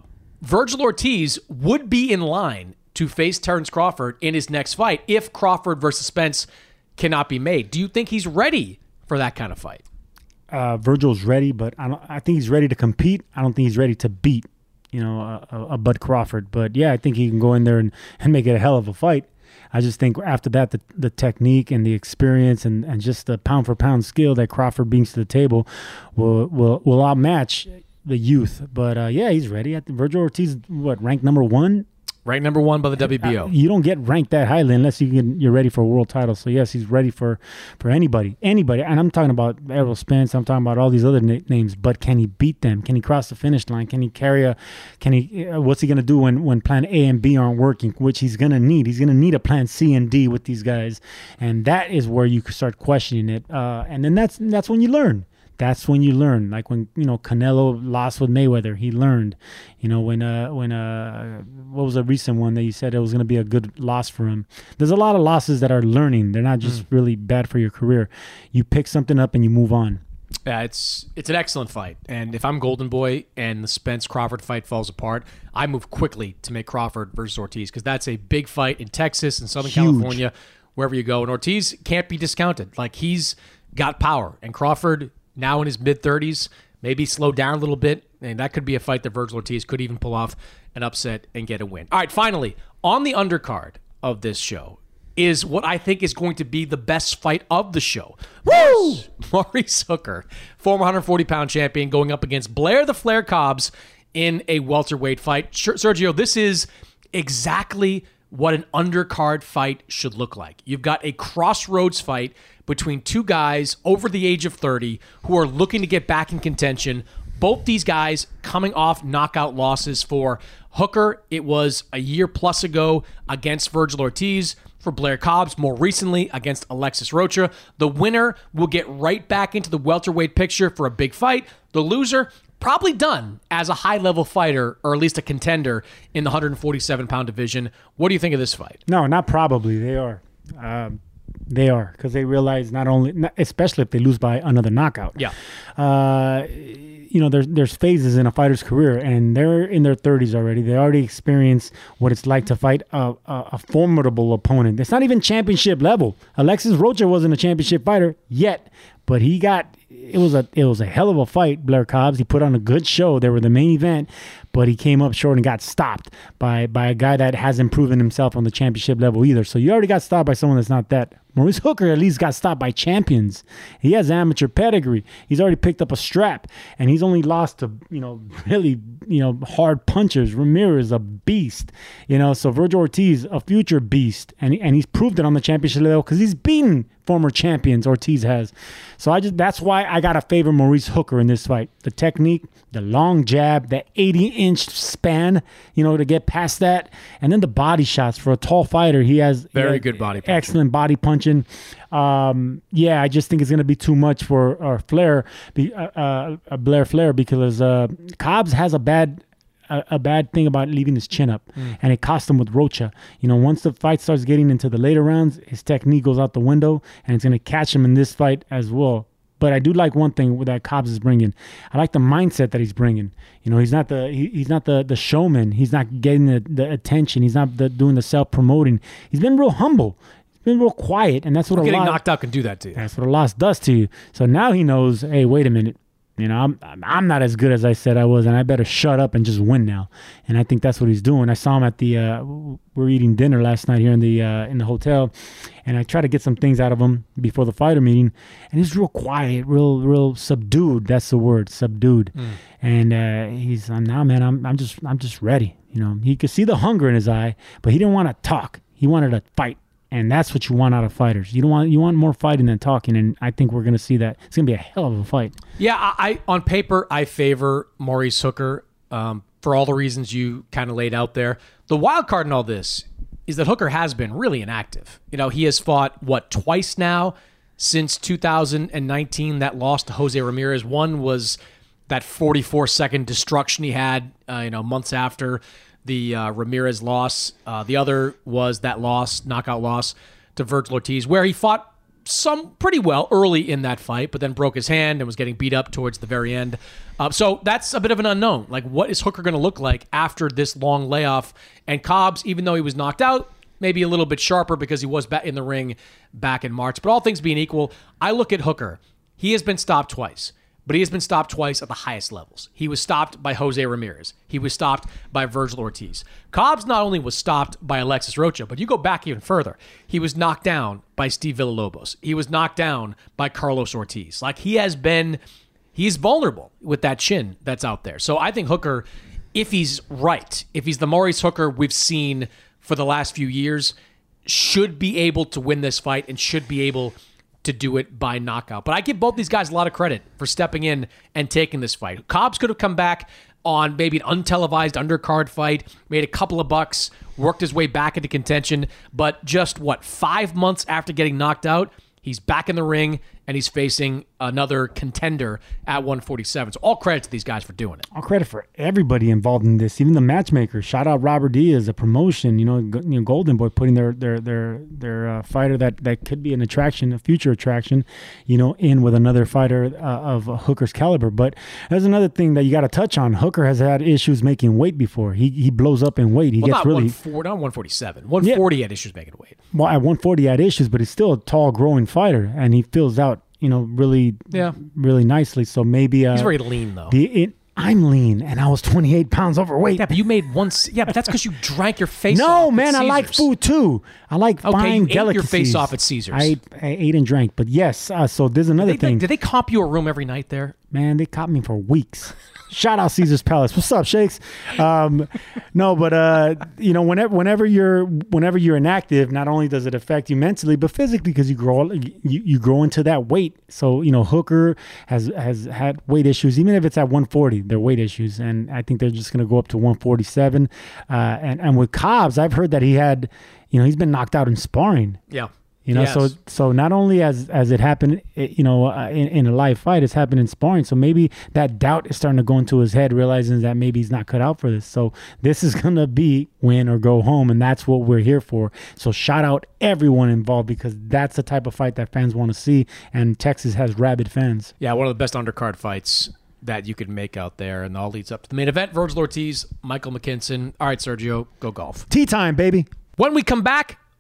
Vergil Ortiz would be in line to face Terrence Crawford in his next fight if Crawford versus Spence cannot be made. Do you think he's ready for that kind of fight? Uh, Vergil's ready, but I, don't, I think he's ready to compete. I don't think he's ready to beat, you know, a, a, Bud Crawford. But yeah, I think he can go in there and, and make it a hell of a fight. I just think after that, the, the technique and the experience and, and just the pound for pound skill that Crawford brings to the table will will will outmatch the youth. But uh, yeah, he's ready. Think Vergil Ortiz, what ranked number one? Ranked number one by the WBO. You don't get ranked that highly unless you can, you're ready for a world title. So yes, he's ready for for anybody, anybody. And I'm talking about Errol Spence. I'm talking about all these other na- names. But can he beat them? Can he cross the finish line? Can he carry a? Can he? Uh, what's he gonna do when when Plan A and B aren't working? Which he's gonna need. He's gonna need a Plan C and D with these guys, and that is where you start questioning it. Uh, and then that's that's when you learn that's when you learn. Like when you know Canelo lost with Mayweather, he learned. You know when uh when uh what was a recent one that you said it was going to be a good loss for him. There's a lot of losses that are learning. They're not just really bad for your career. You pick something up and you move on. Yeah, it's it's an excellent fight. And if I'm Golden Boy and the Spence Crawford fight falls apart, I move quickly to make Crawford versus Ortiz because that's a big fight in Texas and Southern Huge. California, wherever you go. And Ortiz can't be discounted. Like he's got power, and Crawford now in his mid 30s, maybe slow down a little bit And that could be a fight that Vergil Ortiz could even pull off an upset and get a win. All right, finally, on the undercard of this show is what I think is going to be the best fight of the show. Woo! Maurice [LAUGHS] Hooker, former 140 pound champion, going up against Blair the Flair Cobbs in a welterweight fight. Sergio, this is exactly what an undercard fight should look like. You've got a crossroads fight between two guys over the age of 30 who are looking to get back in contention. Both these guys coming off knockout losses for Hooker. It was a year plus ago against Vergil Ortiz. For Blair Cobbs, more recently against Alexis Rocha. The winner will get right back into the welterweight picture for a big fight. The loser probably done as a high level fighter or at least a contender in the 147 pound division. What do you think of this fight? No, not probably. They are. Um, they are because they realize not only, especially if they lose by another knockout. Yeah. Uh, you know, there's there's phases in a fighter's career, and they're in their 30s already. They already experienced what it's like to fight a, a, a formidable opponent. It's not even championship level. Alexis Rocha wasn't a championship fighter yet, but he got it was a it was a hell of a fight. Blair Cobbs he put on a good show. They were the main event, but he came up short and got stopped by by a guy that hasn't proven himself on the championship level either. So you already got stopped by someone that's not that. Maurice Hooker at least got stopped by champions. He has amateur pedigree. He's already picked up a strap, and he's only lost to you know really you know hard punchers. Ramirez a beast, you know. So Vergil Ortiz a future beast, and and he's proved it on the championship level because he's beaten former champions Ortiz has. So I just that's why I gotta favor Maurice Hooker in this fight. The technique, the long jab, the 80 inch span, you know, to get past that, and then the body shots for a tall fighter. He has very he has good body, punching. excellent body punching. Um, yeah, I just think it's gonna be too much for uh, Flair, be, uh, uh, Blair Flair, because uh, Cobbs has a bad a, a, bad thing about leaving his chin up, mm. and it cost him with Rocha. You know, once the fight starts getting into the later rounds, his technique goes out the window, and it's going to catch him in this fight as well. But I do like one thing that Cobbs is bringing. I like the mindset that he's bringing. You know, he's not the he, he's not the the showman. He's not getting the, the attention. He's not the, doing the self promoting. He's been real humble. He's been real quiet, and that's what well, a getting lot, knocked out can do that to you. That's what a loss does to you. So now he knows. Hey, wait a minute. You know, I'm I'm not as good as I said I was, and I better shut up and just win now. And I think that's what he's doing. I saw him at the uh, we are eating dinner last night here in the uh, in the hotel, and I tried to get some things out of him before the fighter meeting, and he's real quiet, real real subdued. That's the word, subdued. Mm. And uh, he's I'm now, man. I'm I'm just I'm just ready. You know, he could see the hunger in his eye, but he didn't want to talk. He wanted to fight and that's what you want out of fighters. You don't want you want more fighting than talking, and I think we're going to see that. It's going to be a hell of a fight. Yeah, I, I on paper I favor Maurice Hooker um, for all the reasons you kind of laid out there. The wild card in all this is that Hooker has been really inactive. You know, he has fought what twice now since 2019. That loss to Jose Ramirez. One was that 44 second destruction he had, uh, you know, months after the uh, Ramirez loss. Uh, the other was that loss, knockout loss to Vergil Ortiz, where he fought some pretty well early in that fight, but then broke his hand and was getting beat up towards the very end. Uh, so that's a bit of an unknown. Like, what is Hooker going to look like after this long layoff? And Cobbs, even though he was knocked out, maybe a little bit sharper because he was back in the ring back in March. But all things being equal, I look at Hooker. He has been stopped twice but he has been stopped twice at the highest levels. He was stopped by Jose Ramirez. He was stopped by Vergil Ortiz. Cobbs not only was stopped by Alexis Rocha, but you go back even further. He was knocked down by Steve Villalobos. He was knocked down by Carlos Ortiz. Like he has been, he's vulnerable with that chin that's out there. So I think Hooker, if he's right, if he's the Maurice Hooker we've seen for the last few years, should be able to win this fight and should be able to do it by knockout. But I give both these guys a lot of credit for stepping in and taking this fight. Cobbs could have come back on maybe an untelevised undercard fight, made a couple of bucks, worked his way back into contention, but just what, five months after getting knocked out, he's back in the ring and he's facing another contender at 147. So all credit to these guys for doing it. All credit for everybody involved in this, even the matchmaker. Shout out Robert Diaz, a promotion. You know, you know Golden Boy putting their their their their uh, fighter that that could be an attraction, a future attraction. You know, in with another fighter uh, of Hooker's caliber. But there's another thing that you got to touch on. Hooker has had issues making weight before. He he blows up in weight. He well, gets really 140, not 147. 140 yeah. had issues making weight. Well, at 140 he had issues, but he's still a tall, growing fighter, and he fills out you know, really, yeah, really nicely. So maybe uh, he's very lean though. The I'm lean and I was 28 pounds overweight. Yeah, but you made once. Yeah, but that's because you drank your face off. no, at man, I like food too. I like Okay, buying you ate your face off at Caesars. I, I ate and drank, but yes. Uh, so there's another Did they, thing. did they comp you a room every night there? Man, they caught me for weeks. Shout out Caesar's Palace. What's up, Shakes? Um, no, but uh, you know, whenever whenever you're whenever you're inactive, not only does it affect you mentally, but physically because you grow you, you grow into that weight. So you know, Hooker has has had weight issues, even if it's at 140, they're weight issues, and I think they're just going to go up to 147. Uh, and and with Cobbs, I've heard that he had, you know, he's been knocked out in sparring. Yeah. You know, so Yes. so not only as as it happened, eh, you know, uh, in, in a live fight, it's happened in sparring. So maybe that doubt is starting to go into his head, realizing that maybe he's not cut out for this. So this is [LAUGHS] gonna be win or go home, and that's what we're here for. So shout out everyone involved because that's the type of fight that fans want to see, and Texas has rabid fans. Yeah, one of the best undercard fights that you could make out there, and all leads up to the main event. Vergil Ortiz, Michael McKinson. All right, Sergio, go golf. Tea time, baby. When we come back,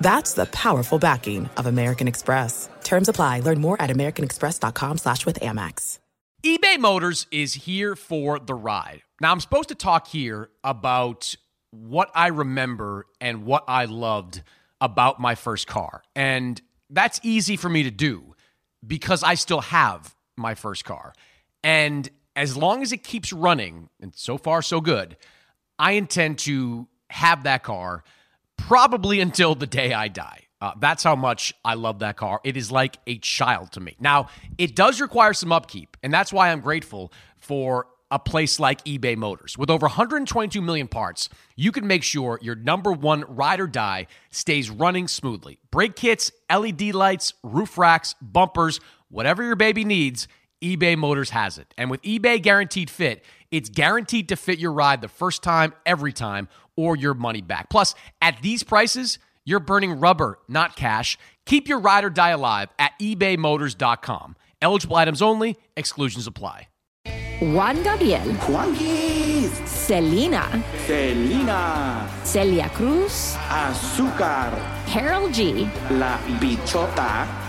That's the powerful backing of American Express. Terms apply. Learn more at americanexpress.com slash with Amex. eBay Motors is here for the ride. Now, I'm supposed to talk here about what I remember and what I loved about my first car. And that's easy for me to do because I still have my first car. And as long as it keeps running, and so far, so good, I intend to have that car probably until the day I die. Uh, that's how much I love that car. It is like a child to me. Now, it does require some upkeep, and that's why I'm grateful for a place like eBay Motors. With over 122 million parts, you can make sure your number one ride or die stays running smoothly. Brake kits, LED lights, roof racks, bumpers, whatever your baby needs, eBay Motors has it. And with eBay Guaranteed Fit, it's guaranteed to fit your ride the first time, every time, or your money back. Plus, at these prices, you're burning rubber, not cash. Keep your ride or die alive at ebaymotors.com. Eligible items only, exclusions apply. Juan Gabriel, Juanquis, Selena, Selena, Celia Cruz, Azúcar, Karol G, La Bichota,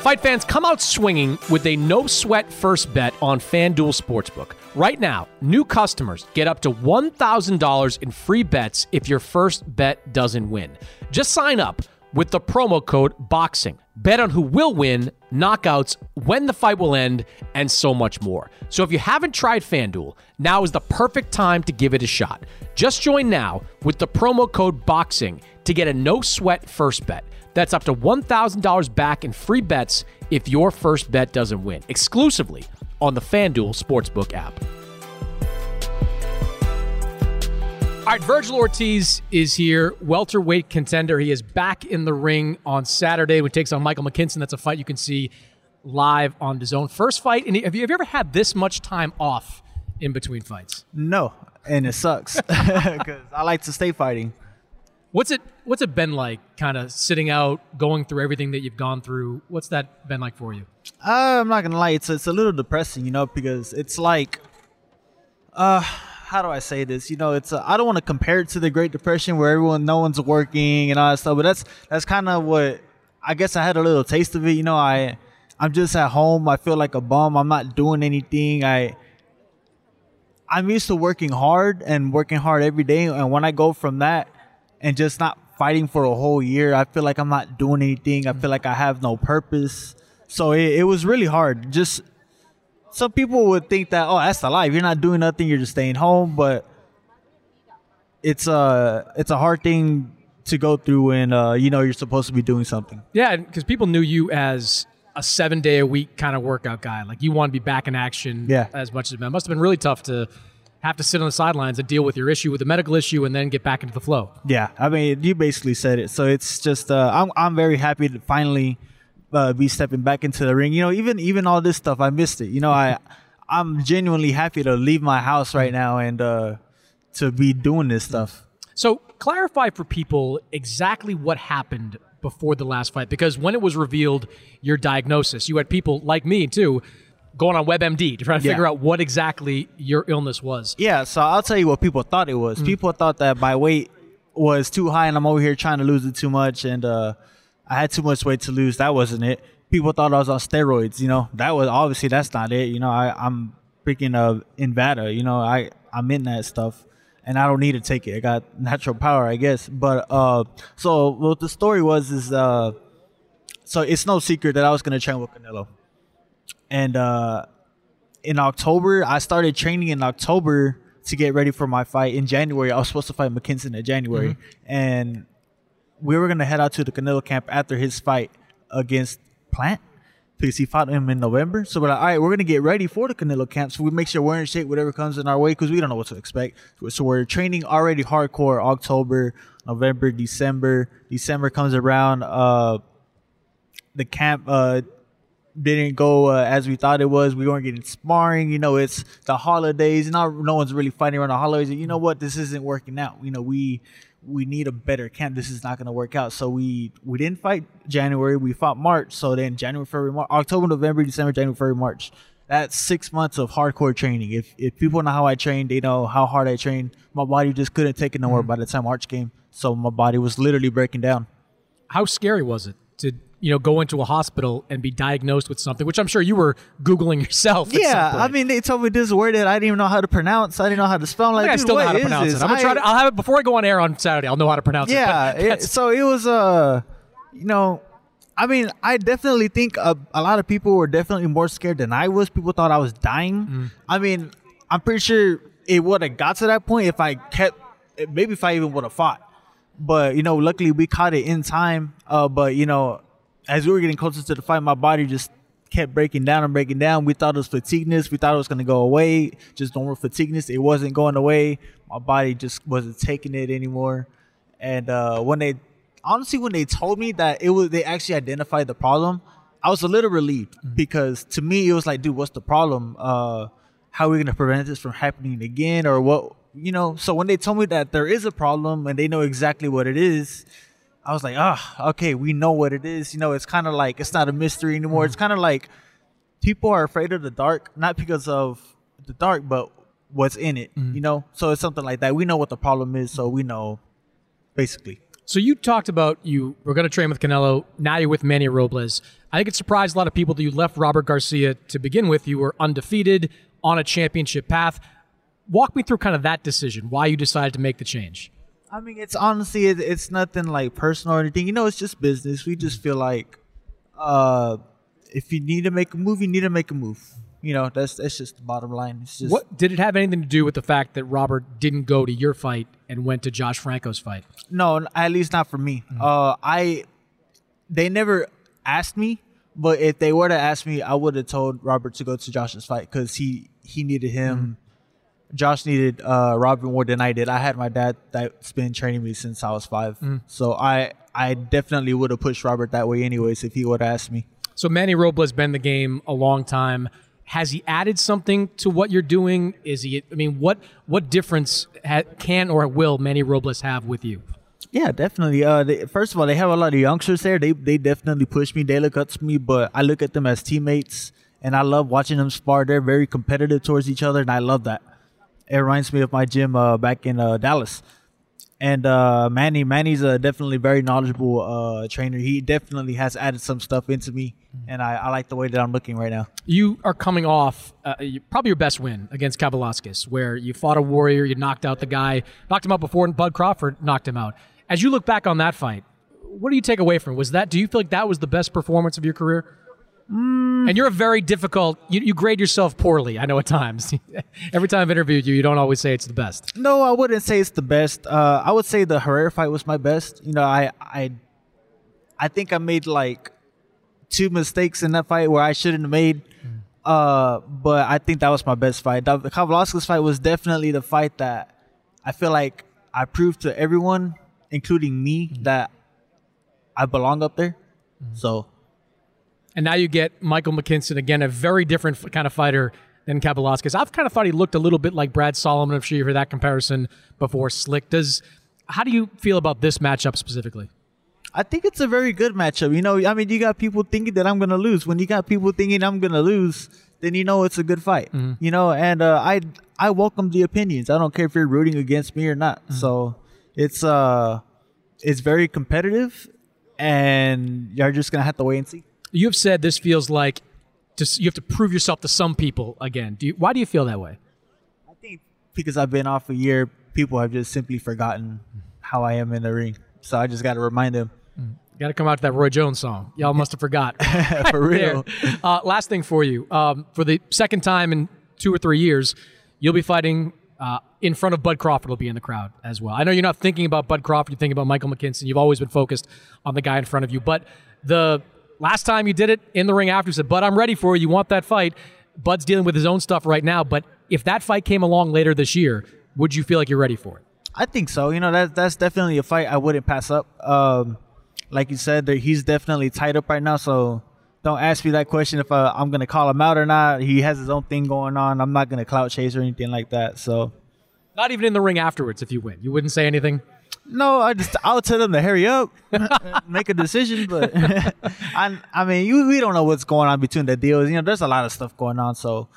Fight fans, come out swinging with a no sweat first bet on FanDuel Sportsbook. Right now, new customers get up to $1,000 in free bets if your first bet doesn't win. Just sign up with the promo code BOXING. Bet on who will win, knockouts, when the fight will end, and so much more. So if you haven't tried FanDuel, now is the perfect time to give it a shot. Just join now with the promo code BOXING to get a no sweat first bet. That's up to $1,000 back in free bets if your first bet doesn't win, exclusively on the FanDuel Sportsbook app. All right, Vergil Ortiz is here, welterweight contender. He is back in the ring on Saturday when he takes on Michael McKinson. That's a fight you can see live on DAZN. First fight, and have you, have you ever had this much time off in between fights? No, and it sucks [LAUGHS] because I like to stay fighting. What's it What's it been like, kind of sitting out, going through everything that you've gone through? What's that been like for you? Uh, I'm not gonna lie, it's it's a little depressing, you know, because it's like, uh, how do I say this? You know, it's uh, I don't want to compare it to the Great Depression where everyone, no one's working and all that stuff, but that's that's kind of what I guess I had a little taste of it. You know, I I'm just at home. I feel like a bum. I'm not doing anything. I I'm used to working hard and working hard every day. And when I go from that and just not fighting for a whole year, I feel like I'm not doing anything. I feel like I have no purpose. So it, it was really hard. Just some people would think that, oh, that's the life. You're not doing nothing. You're just staying home. But it's a it's a hard thing to go through when uh, you know you're supposed to be doing something. Yeah, because people knew you as a seven day a week kind of workout guy. Like you want to be back in action Yeah. as much as it must have been really tough to have to sit on the sidelines and deal with your issue with the medical issue and then get back into the flow. Yeah, I mean, you basically said it. So it's just, uh, I'm I'm very happy to finally uh, be stepping back into the ring. You know, even even all this stuff, I missed it. You know, I [LAUGHS] I'm genuinely happy to leave my house right now and uh, to be doing this stuff. So clarify for people exactly what happened before the last fight because when it was revealed your diagnosis, you had people like me too going on WebMD to try to Yeah. figure out what exactly your illness was. Yeah, so I'll tell you what people thought it was. People thought that my weight was too high and I'm over here trying to lose it too much and uh, I had too much weight to lose. That wasn't it. People thought I was on steroids, you know. That was obviously that's not it. You know, I, I'm freaking uh Invada, you know, I, I'm in that stuff and I don't need to take it. I got natural power, I guess. But uh so what the story was is uh so it's no secret that I was gonna train with Canelo. And uh in October, I started training in October to get ready for my fight in January. I was supposed to fight McKinson in January, and we were gonna head out to the Canelo camp after his fight against Plant because he fought him in November. So we're like, all right, we're gonna get ready for the Canelo camp. So we make sure we're in shape, whatever comes in our way, because we don't know what to expect. So we're training already hardcore October, November, December. December comes around. Uh, the camp uh didn't go uh, as we thought it was. We weren't getting sparring. You know, it's the holidays. Not no one's really fighting around the holidays. You know what? This isn't working out. You know, we we need a better camp. This is not going to work out. So we we didn't fight January. We fought March. So then January, February, March, October, November, December, January, February, March. That's six months of hardcore training. If if people know how I train, they know how hard I train. My body just couldn't take it no more by the time March came. So my body was literally breaking down. How scary was it to you know go into a hospital and be diagnosed with something, which I'm sure you were googling [LAUGHS] yourself. Yeah. I mean, they told me this word that I didn't even know how to pronounce. I didn't know how to spell. I'm I, like, think I still know how to pronounce this? it. I'm gonna try I- to. I'll have it before I go on air on Saturday. I'll know how to pronounce yeah, it. that's- so it was uh you know i mean i definitely think a, a lot of people were definitely more scared than i was people thought i was dying Mm. i mean i'm pretty sure it would have got to that point if i kept maybe if i even would have fought but you know luckily we caught it in time uh but you know as we were getting closer to the fight my body just kept breaking down and breaking down. We thought it was fatigueness. We thought it was going to go away. Just normal fatigueness. It wasn't going away. My body just wasn't taking it anymore. And uh, when they honestly when they told me that it was they actually identified the problem i was a little relieved because to me it was like dude what's the problem? Uh how are we going to prevent this from happening again or what you know? So when they told me that there is a problem and they know exactly what it is i was like ah okay we know what it is you know it's kind of like it's not a mystery anymore it's kind of like people are afraid of the dark not because of the dark but what's in it you know so it's something like that we know what the problem is so we know basically So you talked about you were going to train with Canelo. Now you're with Manny Robles. I think it surprised a lot of people that you left Robert Garcia to begin with. You were undefeated on a championship path. Walk me through kind of that decision. Why you decided to make the change? I mean, it's honestly, it, it's nothing like personal or anything. You know, it's just business. We just feel like, uh, if you need to make a move, you need to make a move. You know, that's that's just the bottom line. It's just What did it have anything to do with the fact that Robert didn't go to your fight and went to Josh Franco's fight? no, at least not for me. Uh, I they never asked me, but if they were to ask me, I would have told Robert to go to Josh's fight because he he needed him. Josh needed uh, Robert more than I did. I had my dad that's been training me since I was five, Mm. so I I definitely would have pushed Robert that way anyways if he would have asked me. So Manny Robles been the game a long time. Has he added something to what you're doing? Is he? I mean, what what difference ha- can or will Manny Robles have with you? Yeah, definitely. Uh, they, first of all, they have a lot of youngsters there. They they definitely push me. They look up to me, but I look at them as teammates, and I love watching them spar. They're very competitive towards each other, and I love that. It reminds me of my gym uh, back in uh, Dallas. And uh, Manny, Manny's a definitely very knowledgeable uh, trainer. He definitely has added some stuff into me, and I, I like the way that I'm looking right now. You are coming off uh, you- probably your best win against Kavaliauskas, where you fought a warrior, you knocked out the guy, knocked him out before and Bud Crawford knocked him out. As you look back on that fight, what do you take away from it? Was that? Do you feel like that was the best performance of your career? And you're a very difficult. You, you grade yourself poorly. I know at times. [LAUGHS] Every time I've interviewed you, you don't always say it's the best. No, I wouldn't say it's the best. Uh, I would say the Herrera fight was my best. You know, I I I think I made like two mistakes in that fight where I shouldn't have made. Uh, but I think that was my best fight. The Kavaliauskas fight was definitely the fight that I feel like I proved to everyone, including me, that I belong up there. So And now you get Michael McKinson again, a very different kind of fighter than Kavaliauskas. I've kind of thought he looked a little bit like Brad Solomon. I'm sure you hear that comparison before, Slick. Does how do you feel about this matchup specifically? I think it's a very good matchup. You know, I mean, you got people thinking that I'm gonna lose. When you got people thinking I'm gonna lose, then you know it's a good fight. You know, and uh, I I welcome the opinions. I don't care if you're rooting against me or not. So it's uh it's very competitive, and you're just gonna have to wait and see. You have said this feels like you have to prove yourself to some people again. Do you, why do you feel that way? I think because I've been off a year, people have just simply forgotten how I am in the ring. So I just got to remind them. Got to come out to that Roy Jones song. Y'all must have forgot. [LAUGHS] For [LAUGHS] real. Uh, last thing for you. Um, for the second time in two or three years, you'll be fighting uh, in front of Bud Crawford, will be in the crowd as well. I know you're not thinking about Bud Crawford, you're thinking about Michael McKinson. You've always been focused on the guy in front of you. But the last time you did it in the ring after, you said, Bud, I'm ready for you. You want that fight. Bud's dealing with his own stuff right now. But if that fight came along later this year, would you feel like you're ready for it? I think so. You know, that that's definitely a fight I wouldn't pass up. Um, like you said, he's definitely tied up right now. So don't ask me that question if uh, I'm gonna call him out or not. He has his own thing going on. I'm not gonna clout chase or anything like that. So Not even in the ring afterwards if you win. You wouldn't say anything? No, I just I'll tell them to hurry up, [LAUGHS] make a decision. But [LAUGHS] I I mean, you we don't know what's going on between the deals. You know, there's a lot of stuff going on. So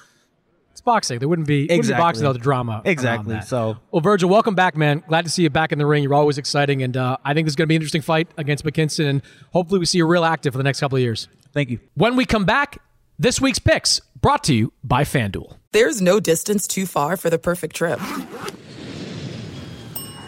It's boxing. There wouldn't be, wouldn't be Exactly. boxing without the drama. Exactly. that. So Well, Vergil, welcome back, man. Glad to see you back in the ring. You're always exciting, and uh, I think this is going to be an interesting fight against McKinson, and hopefully we see you real active for the next couple of years. Thank you. When we come back, this week's picks brought to you by FanDuel. There's no distance too far for the perfect trip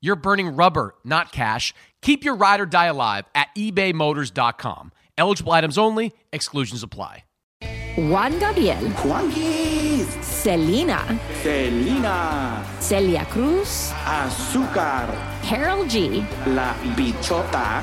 you're burning rubber, not cash. Keep your ride or die alive at ebaymotors.com. Eligible items only, exclusions apply. Juan Gabriel. Selena. Selena. Celia Cruz. Azúcar. Karol G. La Bichota.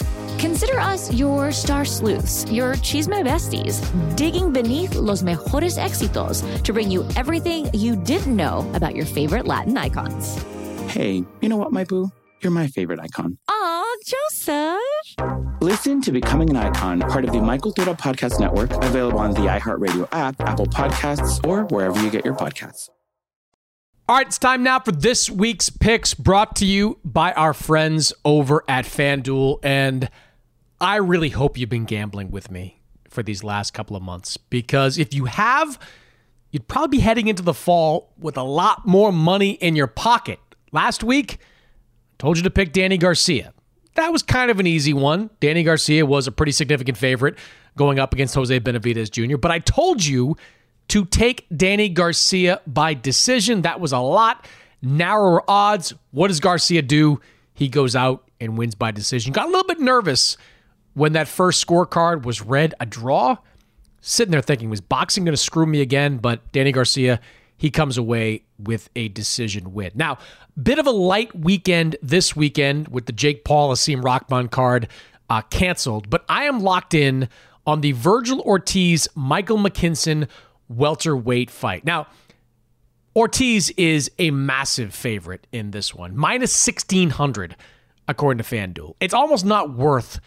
Consider us your star sleuths, your chisme besties, digging beneath los mejores éxitos to bring you everything you didn't know about your favorite Latin icons. Hey, you know what, my boo? You're my favorite icon. Aw, Joseph. Listen to Becoming an Icon, part of the My Cultura Podcast Network, available on the iHeartRadio app, Apple Podcasts, or wherever you get your podcasts. All right, it's time now for this week's picks brought to you by our friends over at FanDuel. And I really hope you've been gambling with me for these last couple of months because if you have, you'd probably be heading into the fall with a lot more money in your pocket. Last week, I told you to pick Danny Garcia. That was kind of an easy one. Danny Garcia was a pretty significant favorite going up against Jose Benavidez Jr., but I told you to take Danny Garcia by decision. That was a lot narrower odds. What does Garcia do? He goes out and wins by decision. Got a little bit nervous when that first scorecard was read a draw. Sitting there thinking, was boxing going to screw me again? But Danny Garcia, he comes away with a decision win. Now, bit of a light weekend this weekend with the Jake Paul Hasim Rahman card uh, canceled, but I am locked in on the Vergil Ortiz Michael McKinson welterweight fight. Now, Ortiz is a massive favorite in this one, minus 1600 according to FanDuel. It's almost not worth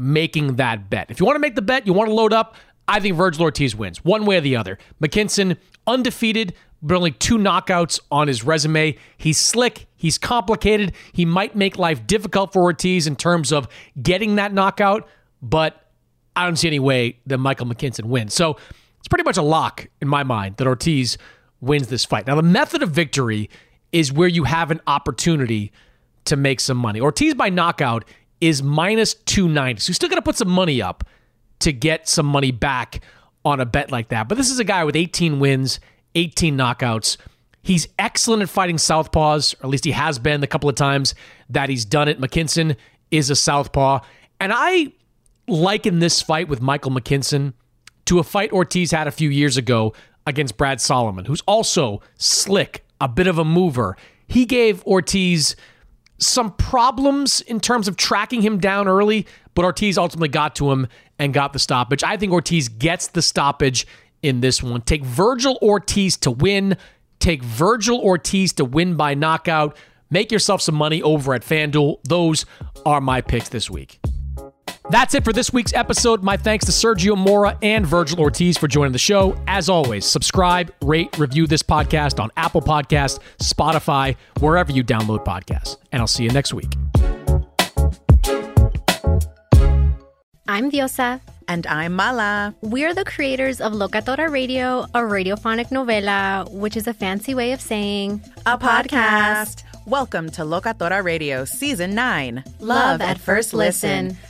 making that bet. If you want to make the bet, you want to load up, I think Vergil Ortiz wins, one way or the other. McKinson, undefeated, but only two knockouts on his resume. He's slick, he's complicated. He might make life difficult for Ortiz in terms of getting that knockout, but I don't see any way that Michael McKinson wins. So it's pretty much a lock in my mind that Ortiz wins this fight. Now, the method of victory is where you have an opportunity to make some money. Ortiz by knockout is minus 290. So you still got to put some money up to get some money back on a bet like that. But this is a guy with 18 wins, 18 knockouts. He's excellent at fighting southpaws, or at least he has been the couple of times that he's done it. McKinson is a southpaw. And I liken this fight with Michael McKinson to a fight Ortiz had a few years ago against Brad Solomon, who's also slick, a bit of a mover. He gave Ortiz some problems in terms of tracking him down early, but Ortiz ultimately got to him and got the stoppage. I think Ortiz gets the stoppage in this one. Take Vergil Ortiz to win. Take Vergil Ortiz to win by knockout. Make yourself some money over at FanDuel. Those are my picks this week. That's it for this week's episode. My thanks to Sergio Mora and Vergil Ortiz for joining the show. As always, subscribe, rate, review this podcast on Apple Podcast, Spotify, wherever you download podcasts. And I'll see you next week. I'm Diosa. And I'm Mala. We're the creators of Locatora Radio, a radiophonic novela, which is a fancy way of saying a, podcast. Welcome to Locatora Radio Season 9 Love, Love at, First listen. listen.